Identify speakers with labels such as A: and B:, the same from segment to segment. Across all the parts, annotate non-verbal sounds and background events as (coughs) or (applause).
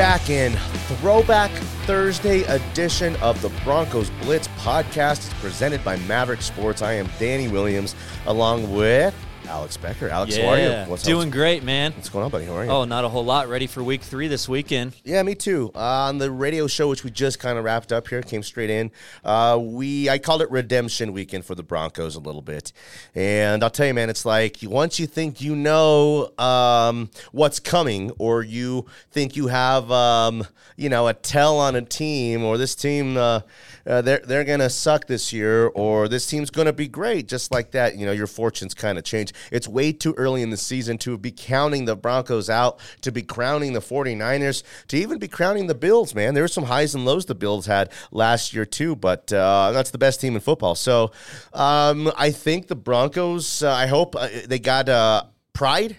A: back in Throwback Thursday edition of the Broncos Blitz podcast. It's presented by Maverick Sports. I am Danny Williams along with Alex Becker. Alex, how are you? What's
B: doing great, man.
A: What's going on, buddy? How are you?
B: Oh, not a whole lot. Ready for week three this weekend.
A: Yeah, me too. Uh, on the radio show, which we just kind of wrapped up here, came straight in. Uh, we I called it Redemption Weekend for the Broncos a little bit, and I'll tell you, man, it's like once you think you know um, what's coming, or you think you have um, you know a tell on a team, or this team uh, uh, they're they're gonna suck this year, or this team's gonna be great, just like that. You know, your fortunes kind of change. It's way too early in the season to be counting the Broncos out, to be crowning the 49ers, to even be crowning the Bills, man. There were some highs and lows the Bills had last year, too, but uh, that's the best team in football. So um, I think the Broncos, uh, I hope uh, they got uh, pride.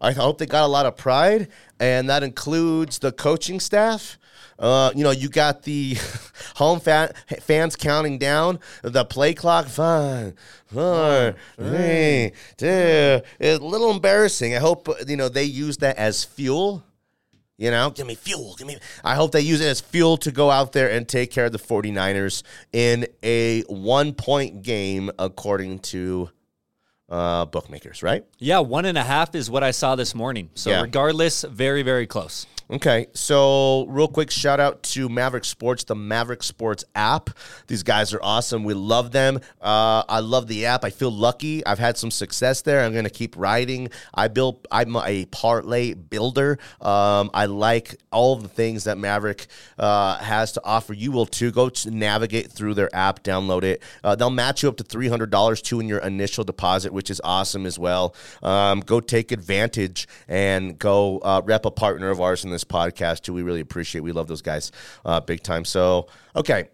A: I hope they got a lot of pride, and that includes the coaching staff. Uh, you know, you got the (laughs) home fan, fans counting down the play clock. Five, four, three, two. It's a little embarrassing. I hope uh, you know they use that as fuel. You know, give me fuel. Give me. I hope they use it as fuel to go out there and take care of the 49ers in a one point game, according to uh, bookmakers, right?
B: Yeah, one and a half is what I saw this morning. So
A: Yeah.
B: regardless, very, very close.
A: Okay, so real quick shout out to Maverick Sports, the Maverick Sports app. These guys are awesome. We love them. Uh, I love the app. I feel lucky. I've had some success there. I'm going to keep riding. I built. I'm a parlay builder. Um, I like all the things that Maverick uh, has to offer. You will too. Go to navigate through their app, download it. Uh, they'll match you up to three hundred dollars too in your initial deposit, which is awesome as well. Um, go take advantage and go uh, rep a partner of ours in this podcast too. We really appreciate. We love those guys uh, big time. So okay,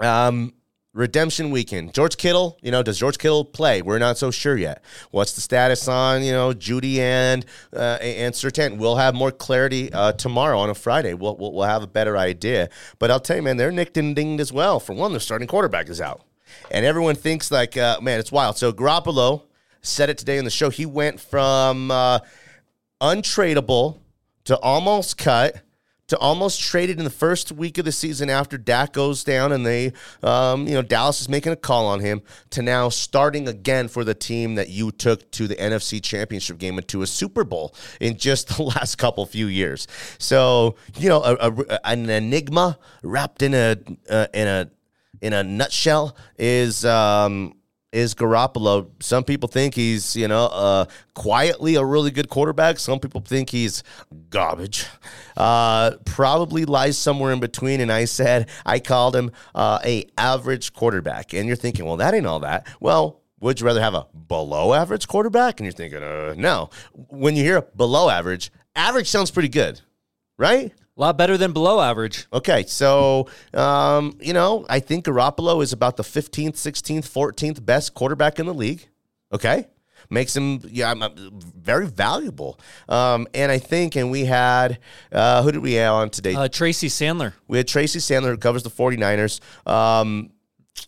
A: um, redemption weekend. George Kittle. You know, does George Kittle play? We're not so sure yet. What's the status on you know Judy and uh, and Sertan? We'll have more clarity uh, tomorrow on a Friday. We'll, we'll we'll have a better idea. But I'll tell you, man, they're nicked and dinged as well. For one, their starting quarterback is out, and everyone thinks like, uh, man, it's wild. So Garoppolo said it today on the show. He went from uh, untradeable to almost cut to almost traded in the first week of the season after Dak goes down and they, um, you know, Dallas is making a call on him to now starting again for the team that you took to the NFC Championship game and to a Super Bowl in just (laughs) the last couple few years. So you know, a, a, an enigma wrapped in a uh, in a in a nutshell is. Um, is Garoppolo. Some people think he's, you know, uh, quietly a really good quarterback. Some people think he's garbage. Uh, probably lies somewhere in between. And I said I called him uh, a average quarterback. And you're thinking, well, that ain't all that. Well. Would you rather have a below average quarterback? And you're thinking, uh, no. When you hear below average, average sounds pretty good, right?
B: A lot better than below average.
A: Okay, so um, you know, I think Garoppolo is about the 15th, 16th, 14th best quarterback in the league. Okay, makes him yeah, very valuable. Um, and I think, and we had uh, who did we have on today?
B: Uh, Tracy Sandler.
A: we had Tracy Sandler who covers the 49ers. Um,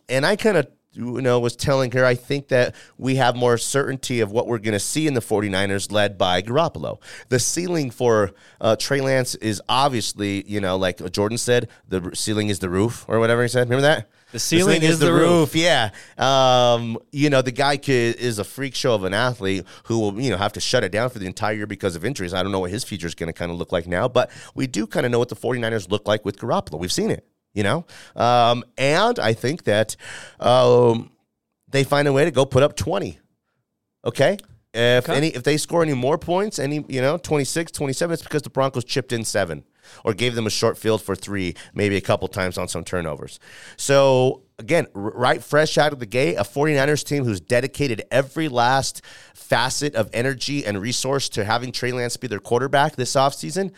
A: and I kind of you know was telling her I think that we have more certainty of what we're going to see in the 49ers led by Garoppolo. The ceiling for uh, Trey Lance is obviously, you know, like Jordan said, the ceiling is the roof or whatever he said. Remember that?
B: The ceiling is the roof.
A: Yeah. Um, you know, the guy could, is a freak show of an athlete who will, you know, have to shut it down for the entire year because of injuries. I don't know what his future is going to kind of look like now, but we do kind of know what the 49ers look like with Garoppolo. We've seen it, you know? Um, and I think that um, they find a way to go put up 20. Okay? If
B: Okay.
A: any if they score any more points, any, you know, 26, 27, it's because the Broncos chipped in 7 or gave them a short field for 3, maybe a couple times on some turnovers. So, again, right fresh out of the gate, a 49ers team who's dedicated every last facet of energy and resource to having Trey Lance be their quarterback this offseason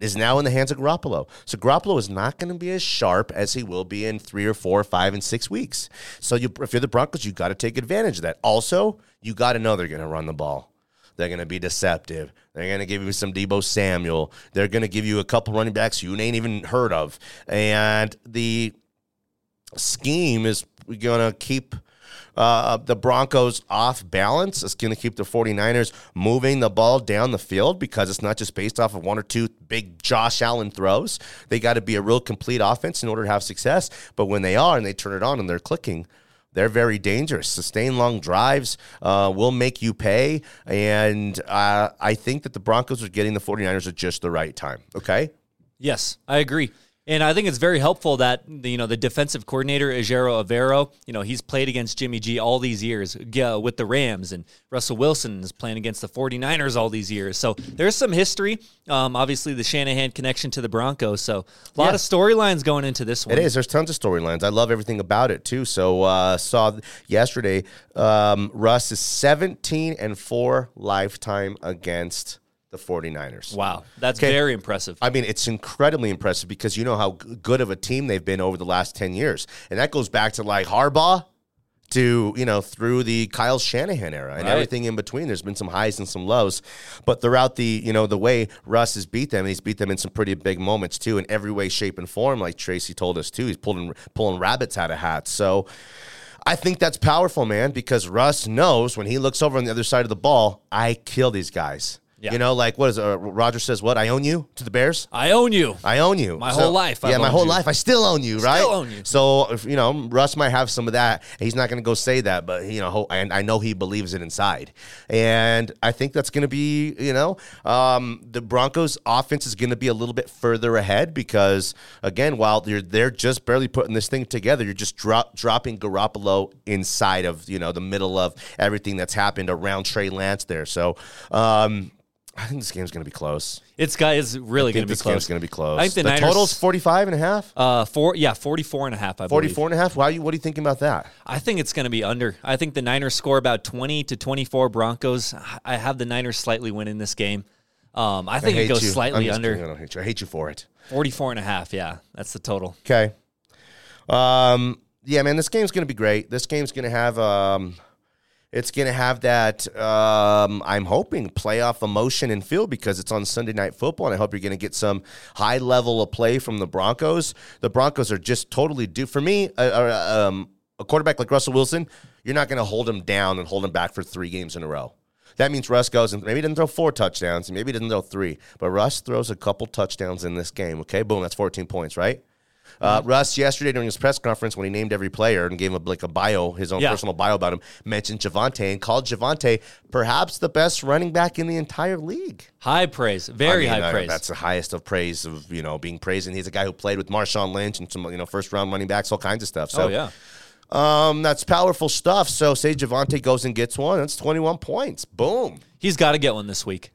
A: is now in the hands of Garoppolo. So Garoppolo is not going to be as sharp as he will be in three or four, or five, and six weeks. So you, if you're the Broncos, you got to take advantage of that. Also, you got to know they're going to run the ball. They're going to be deceptive. They're going to give you some Deebo Samuel. They're going to give you a couple running backs you ain't even heard of. And the scheme is going to keep Uh, the Broncos off balance is going to keep the 49ers moving the ball down the field because it's not just based off of one or two big Josh Allen throws. They got to be a real complete offense in order to have success. But when they are and they turn it on and they're clicking, they're very dangerous. Sustained long drives uh, will make you pay. And uh, I think that the Broncos are getting the 49ers at just the right time. Okay?
B: Yes, I agree. And I think it's very helpful that you know the defensive coordinator Ejiro Evero, you know, he's played against Jimmy G all these years yeah, with the Rams, and Russell Wilson is playing against the 49ers all these years. So there's some history. Um, obviously, the Shanahan connection to the Broncos. So a lot yeah. of storylines going into this one.
A: It is. There's tons of storylines. I love everything about it too. So uh, saw yesterday, um, Russ is 17 and four lifetime against the 49ers.
B: Wow. That's okay. very impressive.
A: I mean, it's incredibly impressive because you know how good of a team they've been over the last 10 years. And that goes back to like Harbaugh to, you know, through the Kyle Shanahan era and right. everything in between. There's been some highs and some lows. But throughout the, you know, the way Russ has beat them, and he's beat them in some pretty big moments too, in every way, shape, and form, like Tracy told us too. He's pulling pulling rabbits out of hats. So I think that's powerful, man, because Russ knows when he looks over on the other side of the ball, I kill these guys. Yeah. You know, like what is uh, Roger says? What I own you to the Bears?
B: I own you.
A: I own you.
B: My so, whole life.
A: I've
B: yeah,
A: my whole
B: you.
A: life. I still own you, right?
B: Still own you.
A: So if, you know, Russ might have some of that. He's not going to go say that, but you know, and I know he believes it inside, and I think that's going to be, you know, um, the Broncos' offense is going to be a little bit further ahead because again, while you're they're just barely putting this thing together, you're just drop, dropping Garoppolo inside of you know the middle of everything that's happened around Trey Lance there. So. Um, I think this game's going to be close.
B: It's is really going to be
A: this
B: close.
A: game's going to be close.
B: I think the,
A: the
B: Niners,
A: total's 45 and a half?
B: Uh, four, yeah, 44 and a half, I
A: 44 and a half? Wow, you, what are you thinking about that?
B: I think it's going to be under. I think the Niners score about 20 to 24 Broncos. I have the Niners slightly winning this game. Um, I think I it goes
A: you.
B: slightly under.
A: Kidding. I don't hate you. I hate you for it.
B: 44 and a half, yeah. That's the total.
A: Okay. Um, yeah, man, this game's going to be great. This game's going to have um, it's going to have that, um, I'm hoping, playoff emotion and feel because it's on Sunday Night Football. And I hope you're going to get some high level of play from the Broncos. The Broncos are just totally due. For me, a, um, a quarterback like Russell Wilson, you're not going to hold him down and hold him back for three games in a row. That means Russ goes and maybe he doesn't throw four touchdowns, maybe he doesn't throw three, but Russ throws a couple touchdowns in this game. Okay, boom, that's 14 points, right? Uh, Russ yesterday during his press conference when he named every player and gave him like a bio, his own yeah. personal bio about him, mentioned Javonte and called Javonte perhaps the best running back in the entire league.
B: High praise, very I mean, high uh, praise.
A: That's the highest of praise of you know being praised, and he's a guy who played with Marshawn Lynch and some you know first round running backs, all kinds of stuff. So
B: oh, yeah.
A: Um, that's powerful stuff. So say Javonte goes and gets one, that's 21 points. Boom.
B: He's got to get one this week.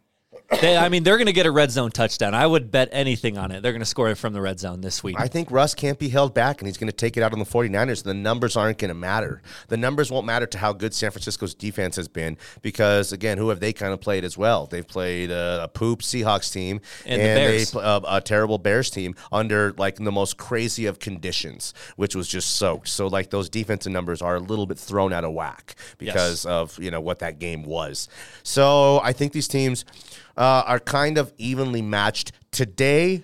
B: They, I mean, they're going to get a red zone touchdown. I would bet anything on it. They're going to score it from the red zone this week.
A: I think Russ can't be held back, and he's going to take it out on the 49ers. The numbers aren't going to matter. The numbers won't matter to how good San Francisco's defense has been because, again, who have they kind of played as well? They've played a, a poop Seahawks team
B: and, and
A: they a, uh, a terrible Bears team under like the most crazy of conditions, which was just soaked. So like those defensive numbers are a little bit thrown out of whack because yes. of you know what that game was. So I think these teams uh, are kind of evenly matched. Today,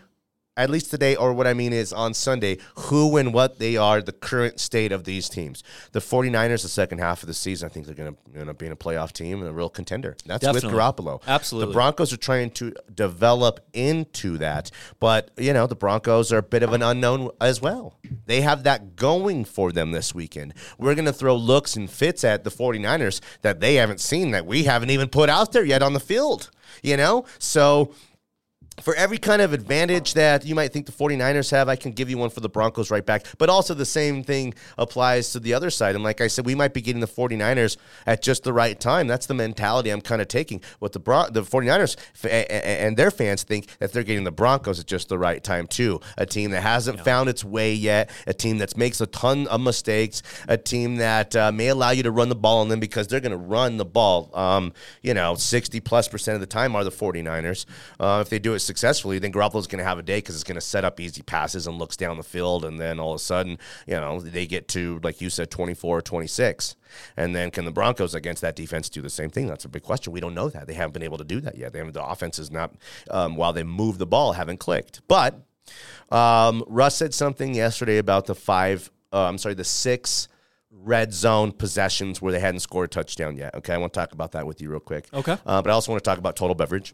A: at least today, or what I mean is on Sunday, who and what they are, the current state of these teams. The 49ers, the second half of the season, I think they're going to end up being a playoff team and a real contender. That's Definitely. with Garoppolo.
B: Absolutely.
A: The Broncos are trying to develop into that, but, you know, the Broncos are a bit of an unknown as well. They have that going for them this weekend. We're going to throw looks and fits at the 49ers that they haven't seen, that we haven't even put out there yet on the field you know? So for every kind of advantage that you might think the 49ers have, I can give you one for the Broncos right back. But also the same thing applies to the other side. And like I said, we might be getting the 49ers at just the right time. That's the mentality I'm kind of taking. What the Bron- the 49ers and their fans think that they're getting the Broncos at just the right time too. A team that hasn't yeah. found its way yet, a team that makes a ton of mistakes, a team that uh, may allow you to run the ball on them because they're going to run the ball. Um, you know, 60 plus percent of the time are the 49ers. Uh, if they do it successfully, then Garoppolo's going to have a day because it's going to set up easy passes and looks down the field. And then all of a sudden, you know, they get to, like you said, 24 or 26. And then can the Broncos against that defense do the same thing? That's a big question. We don't know that. They haven't been able to do that yet. They have, the offense is not, um, while they move the ball, haven't clicked. But um, Russ said something yesterday about the five, uh, I'm sorry, the six red zone possessions where they hadn't scored a touchdown yet. Okay, I want to talk about that with you real quick.
B: Okay.
A: Uh, but I also want to talk about total beverage.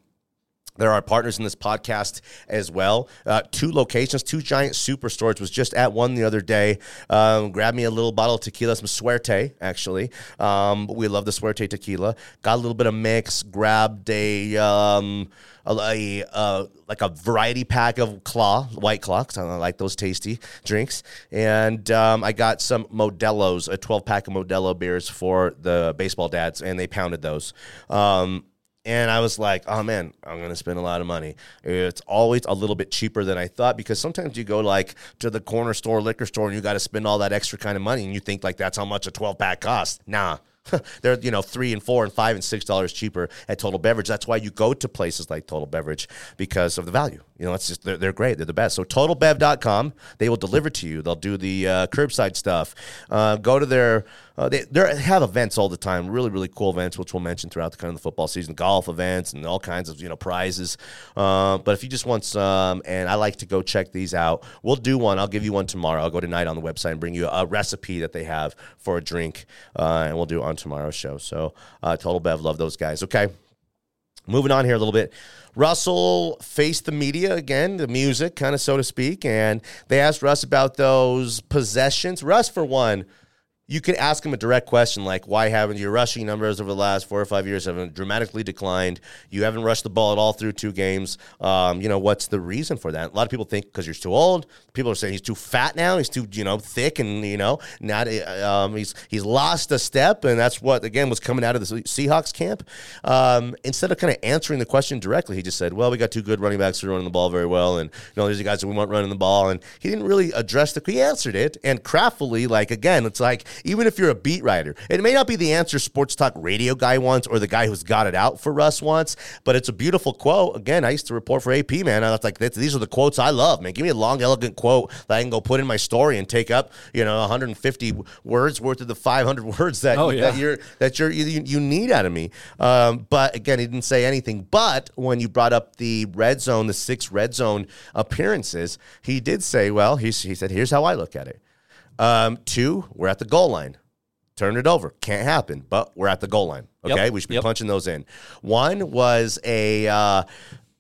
A: There are partners in this podcast as well. Uh, two locations, two giant superstores. Was just at one the other day. Um, grabbed me a little bottle of tequila, some Suerte actually. Um, we love the Suerte tequila. Got a little bit of mix. Grabbed a. Um, a, uh, like a variety pack of claw white claw 'cause I like those tasty drinks and um, I got some Modelo's a 12 pack of Modelo beers for the baseball dads and they pounded those um, and I was like, oh man, I'm gonna spend a lot of money. It's always a little bit cheaper than I thought because sometimes you go like to the corner store, liquor store, and you got to spend all that extra kind of money, and you think like that's how much a 12 pack costs. Nah. (laughs) They're you know three and four and five and six dollars cheaper at Total Beverage. That's why you go to places like Total Beverage because of the value. You know, it's just they're, they're great. They're the best. So TotalBev.com, they will deliver to you. They'll do the uh, curbside stuff. Uh, go to their uh, they they have events all the time. Really really cool events, which we'll mention throughout the kind of the football season. Golf events and all kinds of you know prizes. Uh, but if you just want some, and I like to go check these out, we'll do one. I'll give you one tomorrow. I'll go tonight on the website and bring you a recipe that they have for a drink, uh, and we'll do it on tomorrow's show. So uh, Total Bev, love those guys. Okay. Moving on here a little bit. Russell faced the media again, the music, kind of so to speak, and they asked Russ about those possessions. Russ, for one, you could ask him a direct question like, why haven't your rushing numbers over the last four or five years have dramatically declined? You haven't rushed the ball at all through two games. Um, you know, what's the reason for that? A lot of people think because you're too old. People are saying he's too fat now. He's too, you know, thick and, you know, not, um, he's, he's lost a step. And that's what, again, was coming out of the Seahawks camp. Um, instead of kind of answering the question directly, he just said, well, we got two good running backs who are running the ball very well. And, you know, these guys that we want running the ball. And he didn't really address the, he answered it. And craftily, like, again, it's like, even if you're a beat writer, it may not be the answer sports talk radio guy wants or the guy who's got it out for Russ wants, but it's a beautiful quote. Again, I used to report for AP, man. I was like, these are the quotes I love, man. Give me a long, elegant quote that I can go put in my story and take up, you know, 150 words worth of the 500 (laughs) words that,
B: Oh, yeah.
A: that you're that you're you, you need out of me. Um, but again, he didn't say anything. But when you brought up the red zone, the six red zone appearances, he did say, well, he, he said, here's how I look at it. Um, two, we're at the goal line. Turn it over. Can't happen, but we're at the goal line.
B: Yep.
A: Okay, we should be
B: Yep.
A: punching those in. One was a uh,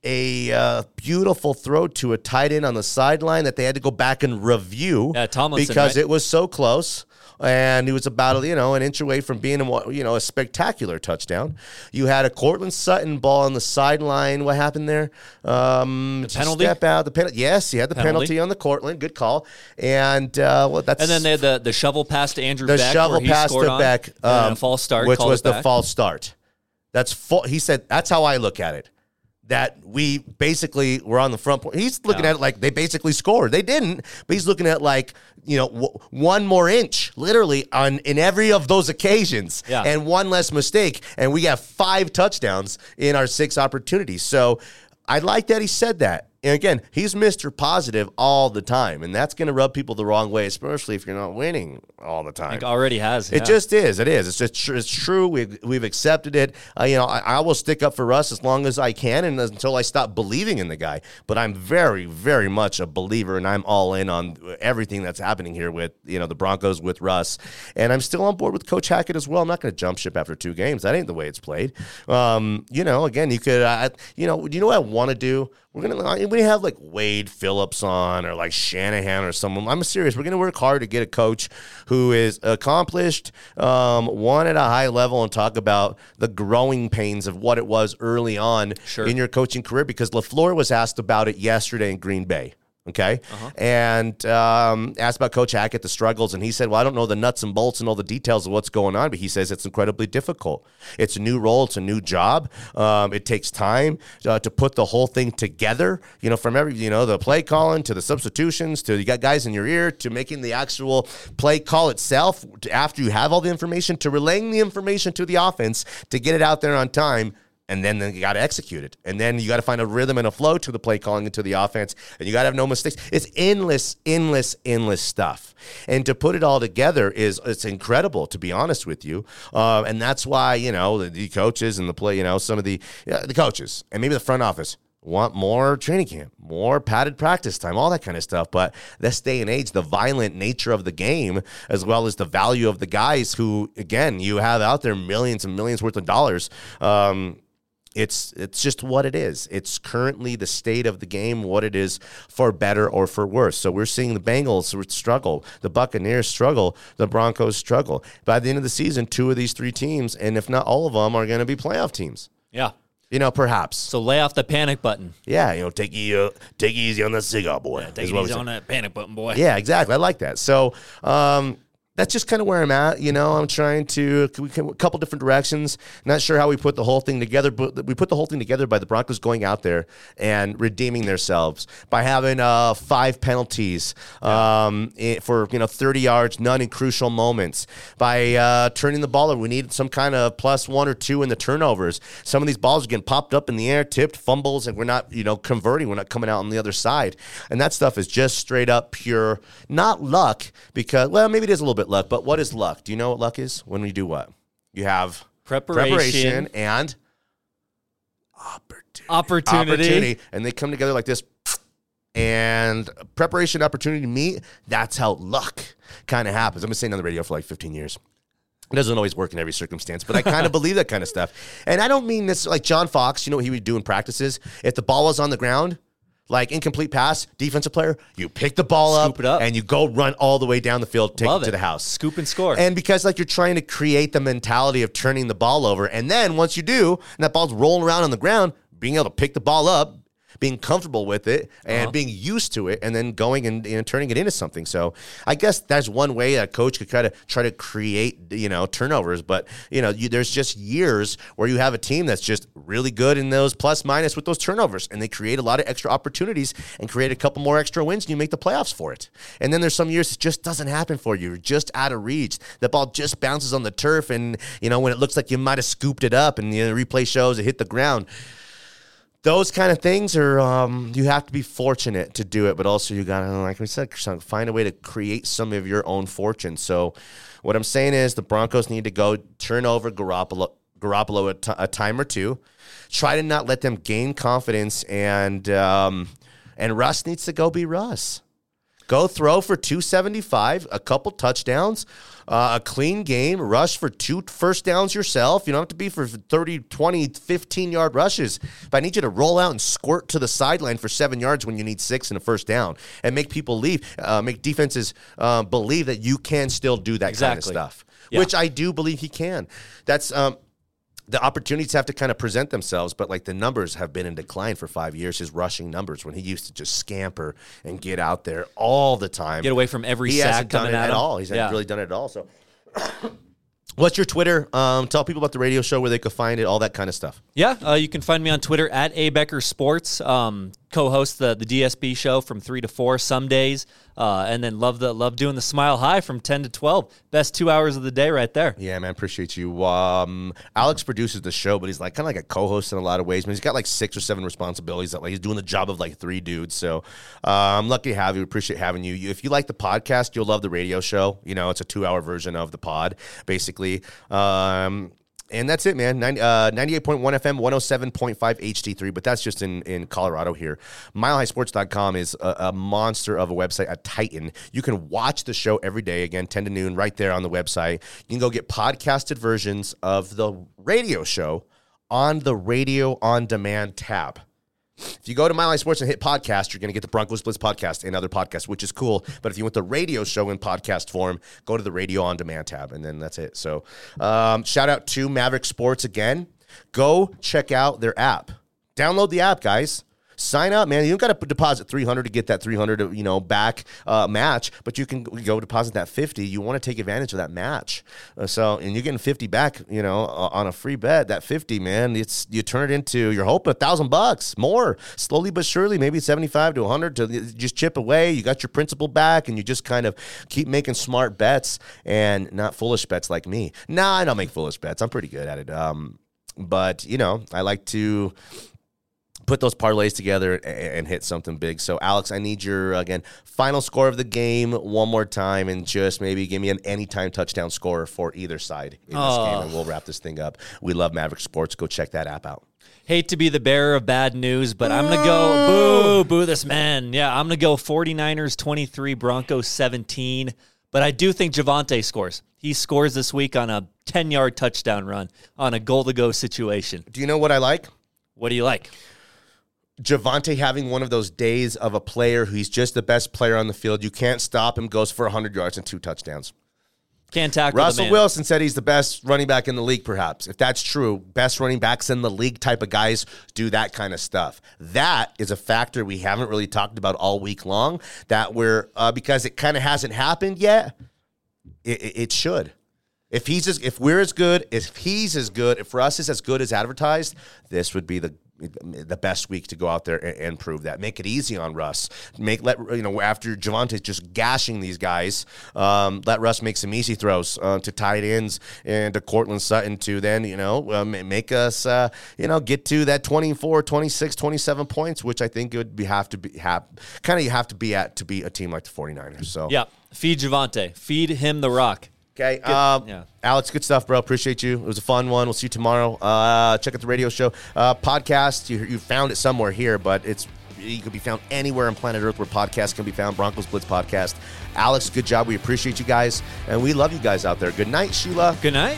A: a uh, beautiful throw to a tight end on the sideline that they had to go back and review
B: Yeah, Tomlinson,
A: because
B: right?
A: it was so close. And he was about you know an inch away from being a you know a spectacular touchdown. You had a Courtland Sutton ball on the sideline. What happened there? Um,
B: The penalty?
A: Step out the penalty. Yes, he had the penalty,
B: Penalty.
A: on the Courtland. Good call. And uh, well, that's
B: And then they had the, the shovel pass to Andrew
A: the
B: Beck.
A: shovel pass to Beck,
B: and
A: um,
B: a false start,
A: which was the false start. That's full. He said that's how I look at it. That we basically were on the front. point. He's looking
B: Yeah.
A: at it like they basically scored. They didn't, but he's looking at like you know w- one more inch, literally on in every of those occasions,
B: Yeah.
A: and one less mistake, and we have five touchdowns in our six opportunities. So I like that he said that. And again, he's Mr. Positive all the time, and that's going to rub people the wrong way, especially if you're not winning all the time.
B: Like, already has.
A: It just is. It is. It's just tr- it's true. We've we've accepted it. Uh, you know, I, I will stick up for Russ as long as I can, and until I stop believing in the guy. But I'm very, very much a believer, and I'm all in on everything that's happening here with you know the Broncos with Russ, and I'm still on board with Coach Hackett as well. I'm not going to jump ship after two games. That ain't the way it's played. Um, you know, again, you could, uh, you know, do you know what I want to do. We're gonna we have like Wade Phillips on or like Shanahan or someone. I'm serious. We're gonna work hard to get a coach who is accomplished, um, one at a high level, and talk about the growing pains of what it was early on
B: Sure.
A: in your coaching career. Because LaFleur was asked about it yesterday in Green Bay. Okay, and um, asked about Coach Hackett the struggles, and he said, "Well, I don't know the nuts and bolts and all the details of what's going on, but he says it's incredibly difficult. It's a new role, it's a new job. Um, it takes time uh, to put the whole thing together. You know, from every you know the play calling to the substitutions to you got guys in your ear to making the actual play call itself. After you have all the information, to relaying the information to the offense to get it out there on time." And then, you got to execute it. And then you got to find a rhythm and a flow to the play calling and to the offense. And you got to have no mistakes. It's endless, endless, endless stuff. And to put it all together is it's incredible, to be honest with you. Uh, and that's why you know the, the coaches and the play, you know, some of the yeah, the coaches and maybe the front office want more training camp, more padded practice time, all that kind of stuff. But this day and age, the violent nature of the game, as well as the value of the guys who, again, you have out there millions and millions worth of dollars. Um, it's it's just what it is. It's currently the state of the game, what it is for better or for worse. So we're seeing the Bengals struggle, the Buccaneers struggle, the Broncos struggle. By the end of the season, two of these three teams, and if not all of them, are going to be playoff teams.
B: Yeah.
A: You know, perhaps.
B: So lay off the panic button.
A: Yeah, you know, take e- uh, take easy on that cigar, boy.
B: Yeah, take
A: is
B: it
A: what we
B: easy on that panic button, boy.
A: Yeah, exactly. I like that. So, um, that's just kind of where I'm at. You know, I'm trying to we can, a couple different directions. Not sure how we put the whole thing together, but we put the whole thing together by the Broncos going out there and redeeming themselves by having uh, five penalties um, for you know 30 yards, none in crucial moments. By uh, turning the ball over, we needed some kind of plus one or two in the turnovers. Some of these balls are getting popped up in the air, tipped, fumbles, and we're not you know converting. We're not coming out on the other side, and that stuff is just straight up pure, not luck because well maybe it is a little bit luck, but what is luck? Do you know what luck is? When we do what? You have
B: Preparation.
A: and opportunity.
B: Opportunity.
A: and they come together like this. And preparation, opportunity, to meet. That's how luck kind of happens. I've been saying on the radio for like 15 years. It doesn't always work in every circumstance, but I kind of (laughs) believe that kind of stuff. And I don't mean this like John Fox. You know what he would do in practices? If the ball was on the ground, like incomplete pass, defensive player, you pick the ball
B: it up.
A: and you go run all the way down the field, take
B: Love
A: it to
B: it.
A: the house.
B: Scoop and score.
A: And because like you're trying to create the mentality of turning the ball over, and then once you do, and that ball's rolling around on the ground, being able to pick the ball up, being comfortable with it, and uh-huh. being used to it, and then going and, and turning it into something. So I guess that's one way a coach could kind of try to create you know turnovers. But you know, you, there's just years where you have a team that's just really good in those plus minus with those turnovers, and they create a lot of extra opportunities and create a couple more extra wins, and you make the playoffs for it. And then there's some years it just doesn't happen for you. You're just out of reach. The ball just bounces on the turf, and you know when it looks like you might have scooped it up, and the replay shows it hit the ground. Those kind of things are um, you have to be fortunate to do it, but also you gotta, like we said, find a way to create some of your own fortune. So, what I'm saying is the Broncos need to go turn over Garoppolo, Garoppolo a, t- a time or two, try to not let them gain confidence, and um, and Russ needs to go be Russ. Go throw for 275, a couple touchdowns, uh, a clean game, rush for two first downs yourself. You don't have to be for 30, 20, 15 yard rushes. But I need you to roll out and squirt to the sideline for seven yards when you need six and a first down and make people leave, uh, make defenses uh, believe that you can still do that kind of stuff,
B: Yeah.
A: which I do believe he can. That's. Um, the opportunities have to kind of present themselves, but like the numbers have been in decline for five years. His rushing numbers when he used to just scamper and get out there all the time.
B: Get away from every
A: he
B: sack
A: hasn't done
B: coming
A: it
B: at
A: at
B: him.
A: all. He's
B: Yeah.
A: not really done it at all. So, (coughs) what's your Twitter? Um, tell people about the radio show where they could find it, all that kind of stuff.
B: Yeah, uh, you can find me on Twitter at A Becker Sports. Um, co-host the the DSB show from three to four some days, uh, and then love the love doing the Smile High from ten to twelve. Best two hours of the day right there.
A: Yeah, man, appreciate you. Um, Alex produces the show, but he's like kind of like a co-host in a lot of ways. Man, he's got like six or seven responsibilities. That like he's doing the job of like three dudes. So uh, I'm lucky to have you. Appreciate having you. you. If you like the podcast, you'll love the radio show. You know, it's a two-hour version of the pod, basically. Um, and that's it, man. 90, uh, 98.1 FM, 107.5 HD3, but that's just in, in Colorado here. MileHighSports.com is a, a monster of a website, a titan. You can watch the show every day, again, 10 to noon, right there on the website. You can go get podcasted versions of the radio show on the Radio On Demand tab. If you go to Mile High Sports and hit podcast, you're going to get the Broncos Blitz podcast and other podcasts, which is cool. But if you want the radio show in podcast form, go to the Radio on Demand tab, and then that's it. So, um, shout out to Maverick Sports again. Go check out their app. Download the app, guys. Sign up, man. You don't got to deposit 300 to get that 300, you know, back uh, match, but you can go deposit that 50. You want to take advantage of that match. Uh, so, and you're getting 50 back, you know, uh, on a free bet. That 50, man, it's you turn it into you're hoping a thousand bucks more, slowly but surely, maybe 75 to 100 to just chip away. You got your principal back, and you just kind of keep making smart bets and not foolish bets like me. Nah, I don't make foolish bets. I'm pretty good at it. Um, but you know, I like to put those parlays together and hit something big. So, Alex, I need your again final score of the game one more time, and just maybe give me an anytime touchdown score for either side in this
B: Oh.
A: game, and we'll wrap this thing up. We love Maverick Sports. Go check that app out.
B: Hate to be the bearer of bad news, but I'm going to go boo, boo this man. Yeah, I'm going to go 49ers 23, Broncos 17. But I do think Javonte scores. He scores this week on a 10 yard touchdown run on a goal to go situation.
A: Do you know what I like?
B: What do you like?
A: Javonte having one of those days of a player who he's just the best player on the field. You can't stop him, goes for 100 yards and two touchdowns.
B: Can't tackle
A: Russell. Wilson said he's the best running back in the league, perhaps. If that's true, best running backs in the league type of guys do that kind of stuff. That is a factor we haven't really talked about all week long. That we're, uh, because it kind of hasn't happened yet, it, it, it should. If he's as, if we're as good, if he's as good, if Russ is as good as advertised, this would be the the best week to go out there and, and prove that. Make it easy on Russ. Make let you know after Javonte's just gashing these guys. Um, let Russ make some easy throws uh, to tight ends and to Courtland Sutton to then you know um, make us uh, you know get to that 24, 26, 27 points, which I think it would be have to be have kind of you have to be at to be a team like the 49ers. So
B: Yeah, feed Javante. Feed him the rock.
A: Okay. Um,
B: yeah.
A: Alex, good stuff, bro. Appreciate you. It was a fun one. We'll see you tomorrow. Uh, check out the radio show. Uh, podcast, you, you found it somewhere here, but it's you could be found anywhere on planet Earth where podcasts can be found. Broncos Blitz Podcast. Alex, good job. We appreciate you guys, and we love you guys out there. Good night, Sheila.
B: Good night.